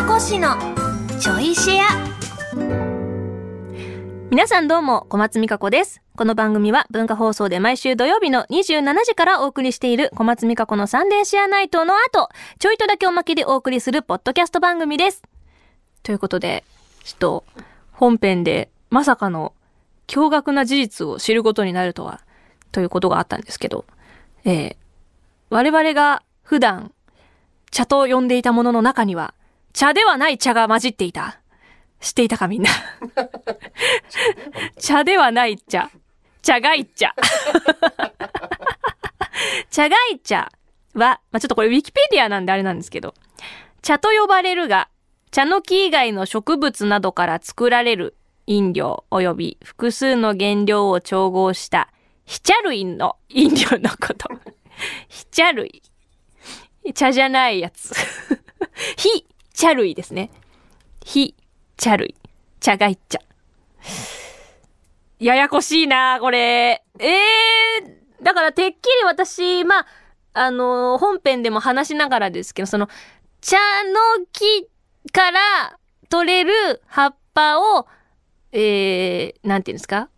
美香子氏のちょいシェア皆さんどうも、小松美香子です。この番組は文化放送で毎週土曜日の27時からお送りしている小松美香子のサンデーシェアナイトの後、ちょいとだけおまけでお送りするポッドキャスト番組です。ということで、ちょっと本編でまさかの驚愕な事実を知ることになるとは、ということがあったんですけど、えー、我々が普段茶と呼んでいたものの中には、茶ではない茶が混じっていた。知っていたかみんな。茶ではない茶。茶がい茶。茶がい茶は、まあ、ちょっとこれウィキペディアなんであれなんですけど、茶と呼ばれるが、茶の木以外の植物などから作られる飲料及び複数の原料を調合した非茶類の飲料のこと。非茶類。茶じゃないやつ。非 茶類ですね。非茶類。茶がい茶。ややこしいなこれ。ええー、だからてっきり私、まあ、あのー、本編でも話しながらですけど、その、茶の木から取れる葉っぱを、えー、なんていうんですか？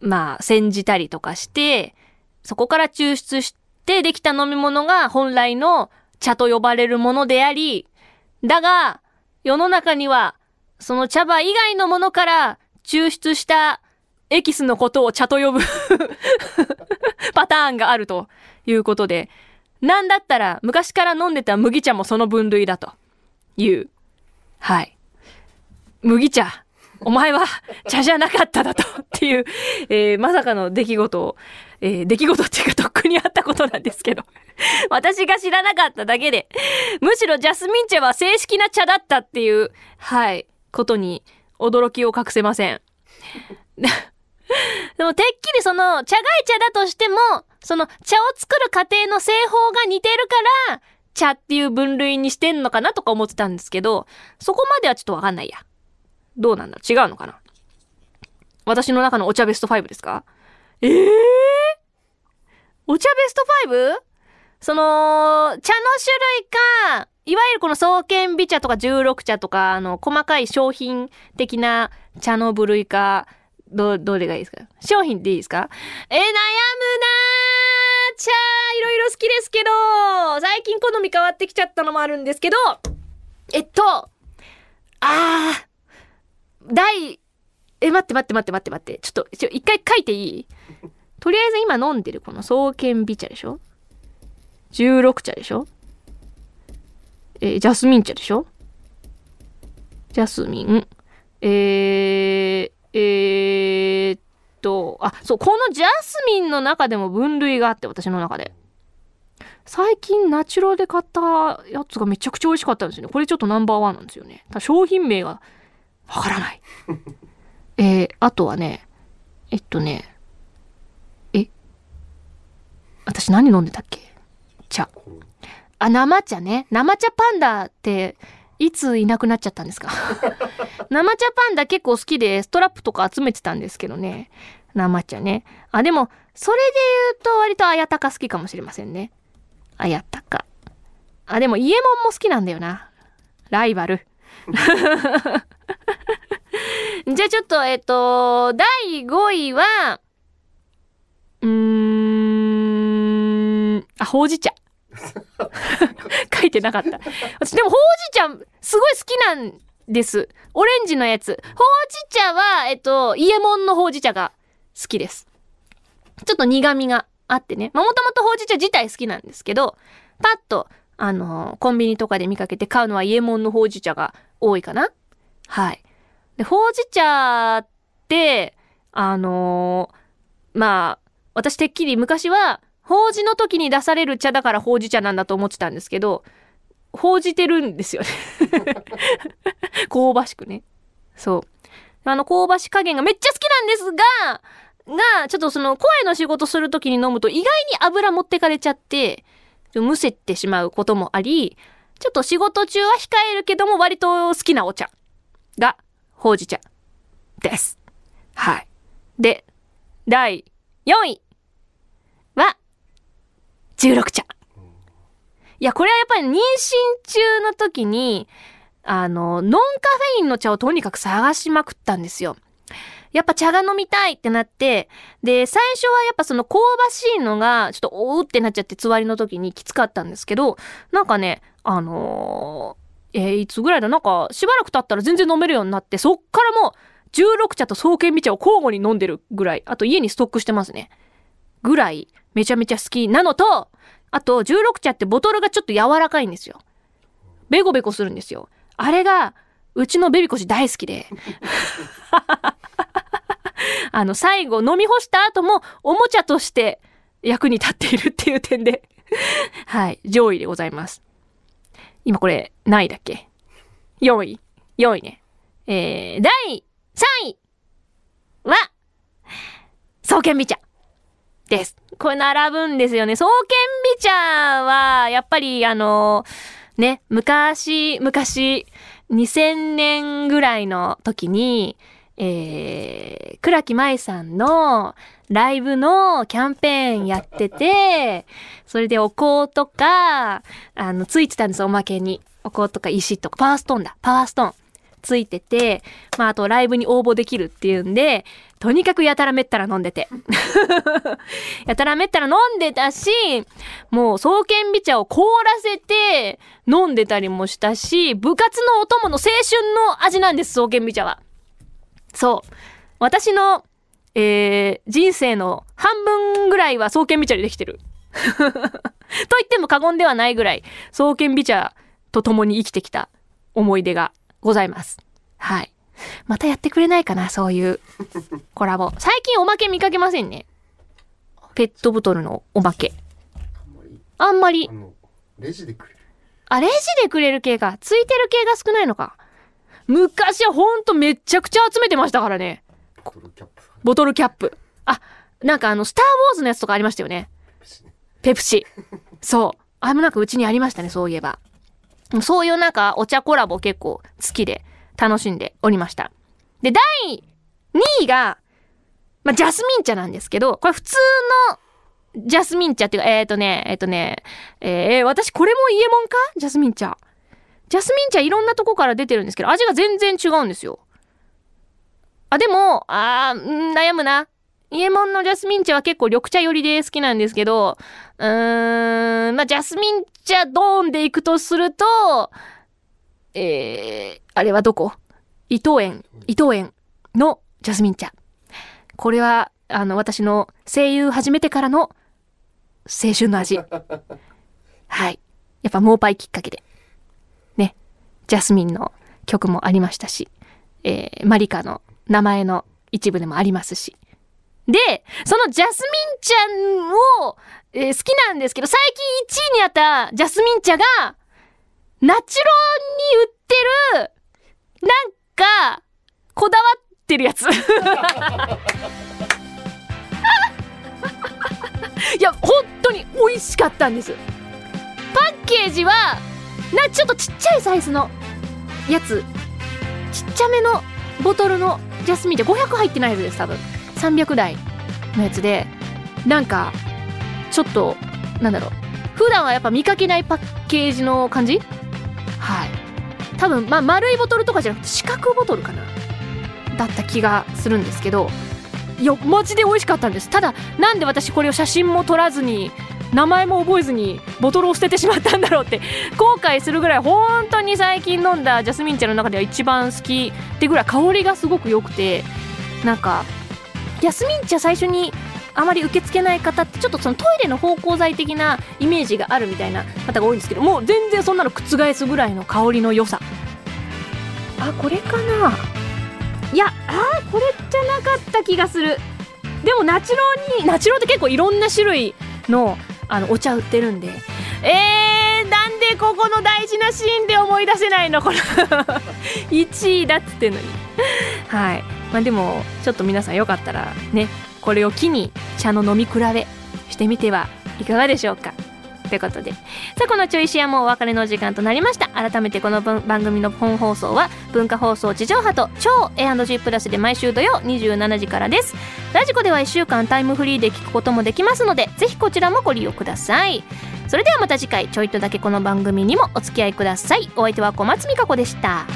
まあ、煎じたりとかして、そこから抽出してできた飲み物が本来の茶と呼ばれるものであり、だが、世の中には、その茶葉以外のものから抽出したエキスのことを茶と呼ぶ パターンがあるということで、なんだったら昔から飲んでた麦茶もその分類だという。はい。麦茶。お前は茶じゃなかっただとっていう、えー、まさかの出来事を、えー、出来事っていうかとっくにあったことなんですけど。私が知らなかっただけで、むしろジャスミン茶は正式な茶だったっていう、はい、ことに驚きを隠せません。でもてっきりその茶がい茶だとしても、その茶を作る過程の製法が似てるから、茶っていう分類にしてんのかなとか思ってたんですけど、そこまではちょっとわかんないや。どうなんだ？違うのかな？私の中のお茶ベスト5ですか？ええー、お茶ベスト 5? その、茶の種類か、いわゆるこの創建美茶とか十六茶とか、あの、細かい商品的な茶の部類か、ど、どれがいいですか？商品でいいですか？え、悩むなー！茶、いろいろ好きですけど、最近好み変わってきちゃったのもあるんですけど、えっと、あー、第、え、待って待って待って待って待って。ちょっと、ちょ、一回書いていい？とりあえず今飲んでるこの創建美茶でしょ ?16 茶でしょ？えー、ジャスミン茶でしょ？ジャスミン。えー、えー、っと、あ、そう、このジャスミンの中でも分類があって、私の中で。最近ナチュラルで買ったやつがめちゃくちゃ美味しかったんですよね。これちょっとナンバーワンなんですよね。ただ商品名がわからない。えー、あとはね、えっとね、え私何飲んでたっけ？茶。あ、生茶ね。生茶パンダって、いついなくなっちゃったんですか？生茶パンダ結構好きで、ストラップとか集めてたんですけどね。生茶ね。あ、でも、それで言うと割とあやたか好きかもしれませんね。あやたか。あ、でも、イエモンも好きなんだよな。ライバル。じゃあちょっと、えっと、第5位は、うーん、あ、ほうじ茶。書いてなかった。私、でもほうじ茶、すごい好きなんです。オレンジのやつ。ほうじ茶は、えっと、イエモンのほうじ茶が好きです。ちょっと苦味があってね。まあ、もともとほうじ茶自体好きなんですけど、パッと、あの、コンビニとかで見かけて買うのはイエモンのほうじ茶が多いかな？はい。で、ほうじ茶って、あのー、まあ、私てっきり昔は、ほうじの時に出される茶だからほうじ茶なんだと思ってたんですけど、ほうじてるんですよね 香ばしくね。そう。あの香ばし加減がめっちゃ好きなんですが、が、ちょっとその声の仕事する時に飲むと意外に油持ってかれちゃって、むせてしまうこともあり、ちょっと仕事中は控えるけども割と好きなお茶がほうじ茶です。はい。で、第4位は16茶。いや、これはやっぱり妊娠中の時に、あの、ノンカフェインの茶をとにかく探しまくったんですよ。やっぱ茶が飲みたいってなって、で、最初はやっぱその香ばしいのが、ちょっとおうってなっちゃって、つわりの時にきつかったんですけど、なんかね、あのー、えー、いつぐらいだなんか、しばらく経ったら全然飲めるようになって、そっからもう、16茶と双剣美茶を交互に飲んでるぐらい、あと家にストックしてますね。ぐらい、めちゃめちゃ好きなのと、あと、16茶ってボトルがちょっと柔らかいんですよ。ベコベコするんですよ。あれが、うちのベビコシ大好きで。あの、最後飲み干した後もおもちゃとして役に立っているっていう点で はい、上位でございます。今これ、何位だっけ ?4 位 ?4 位ね。えー、第3位は、双剣美茶です。これ並ぶんですよね。双剣美茶は、やっぱりあのね、昔、昔、2000年ぐらいの時に、えー、倉木舞さんのライブのキャンペーンやってて、それでお香とか、あの、ついてたんです、おまけに。お香とか石とか、パワーストーンだ、パワーストーン。ついてて、まあ、あとライブに応募できるっていうんで、とにかくやたらめったら飲んでて。やたらめったら飲んでたし、もう双剣美茶を凍らせて飲んでたりもしたし、部活のお供の青春の味なんです、双剣美茶は。そう。私の、えー、人生の半分ぐらいは双剣美茶でできてる。と言っても過言ではないぐらい、双剣美茶と共に生きてきた思い出がございます。はい。またやってくれないかな、そういうコラボ。最近おまけ見かけませんね。ペットボトルのおまけ。あんまり。レジでくれる。あ、レジでくれる系か。ついてる系が少ないのか。昔はほんとめちゃくちゃ集めてましたからね。ボトルキャップ。ボトルキャップ。あ、なんかあの、スター・ウォーズのやつとかありましたよね。ペプシ。そう。あれもなんかうちにありましたね、そういえば。そういうなんかお茶コラボ結構好きで楽しんでおりました。で、第2位が、まあ、ジャスミン茶なんですけど、これ普通のジャスミン茶っていうか、えっ、ー、とね、えっ、ー、とね、えー、私これもイエモンか？ジャスミン茶。ジャスミン茶いろんなとこから出てるんですけど、味が全然違うんですよ。あ、でも、あー、悩むな。イエモンのジャスミン茶は結構緑茶寄りで好きなんですけど、うーん、まあ、ジャスミン茶ドーンで行くとすると、えー、あれはどこ？伊藤園、伊藤園のジャスミン茶。これは、あの、私の声優始めてからの青春の味。はい。やっぱモーパイきっかけで。ね。ジャスミンの曲もありましたし、えー、マリカの名前の一部でもありますし。で、そのジャスミン茶を、えー、好きなんですけど、最近1位にあったジャスミン茶が、ナチュロに売ってる、なんか、こだわってるやつ。いや、本当に美味しかったんです。パッケージは、な、ちょっとちっちゃいサイズのやつ。ちっちゃめのボトルのジャスミン茶500入ってないやつです、多分。300台のやつで、なんか、ちょっと、なんだろう。普段はやっぱ見かけないパッケージの感じ？はい。多分、まあ、丸いボトルとかじゃなくて四角ボトルかなだった気がするんですけど、いや、マジで美味しかったんです。ただ、なんで私これを写真も撮らずに、名前も覚えずにボトルを捨ててしまったんだろうって後悔するぐらい本当に最近飲んだジャスミン茶の中では一番好きってぐらい香りがすごく良くてなんかジャスミン茶最初にあまり受け付けない方ってちょっとそのトイレの芳香剤的なイメージがあるみたいな方が多いんですけどもう全然そんなの覆すぐらいの香りの良さあこれかないやあこれじゃなかった気がする。でもナチロにナチロって結構いろんな種類のあのお茶売ってるんで。えー、なんでここの大事なシーンで思い出せないの？この 1位だっつってんのに。はい。まあでもちょっと皆さんよかったらねこれを機に茶の飲み比べしてみてはいかがでしょうか。ということで。さあ、このちょいシアもお別れの時間となりました。改めてこの番組の本放送は、文化放送地上波と超 A&G プラスで毎週土曜27時からです。ラジコでは1週間タイムフリーで聞くこともできますので、ぜひこちらもご利用ください。それではまた次回ちょいとだけこの番組にもお付き合いくださいお相手は小松美香子でした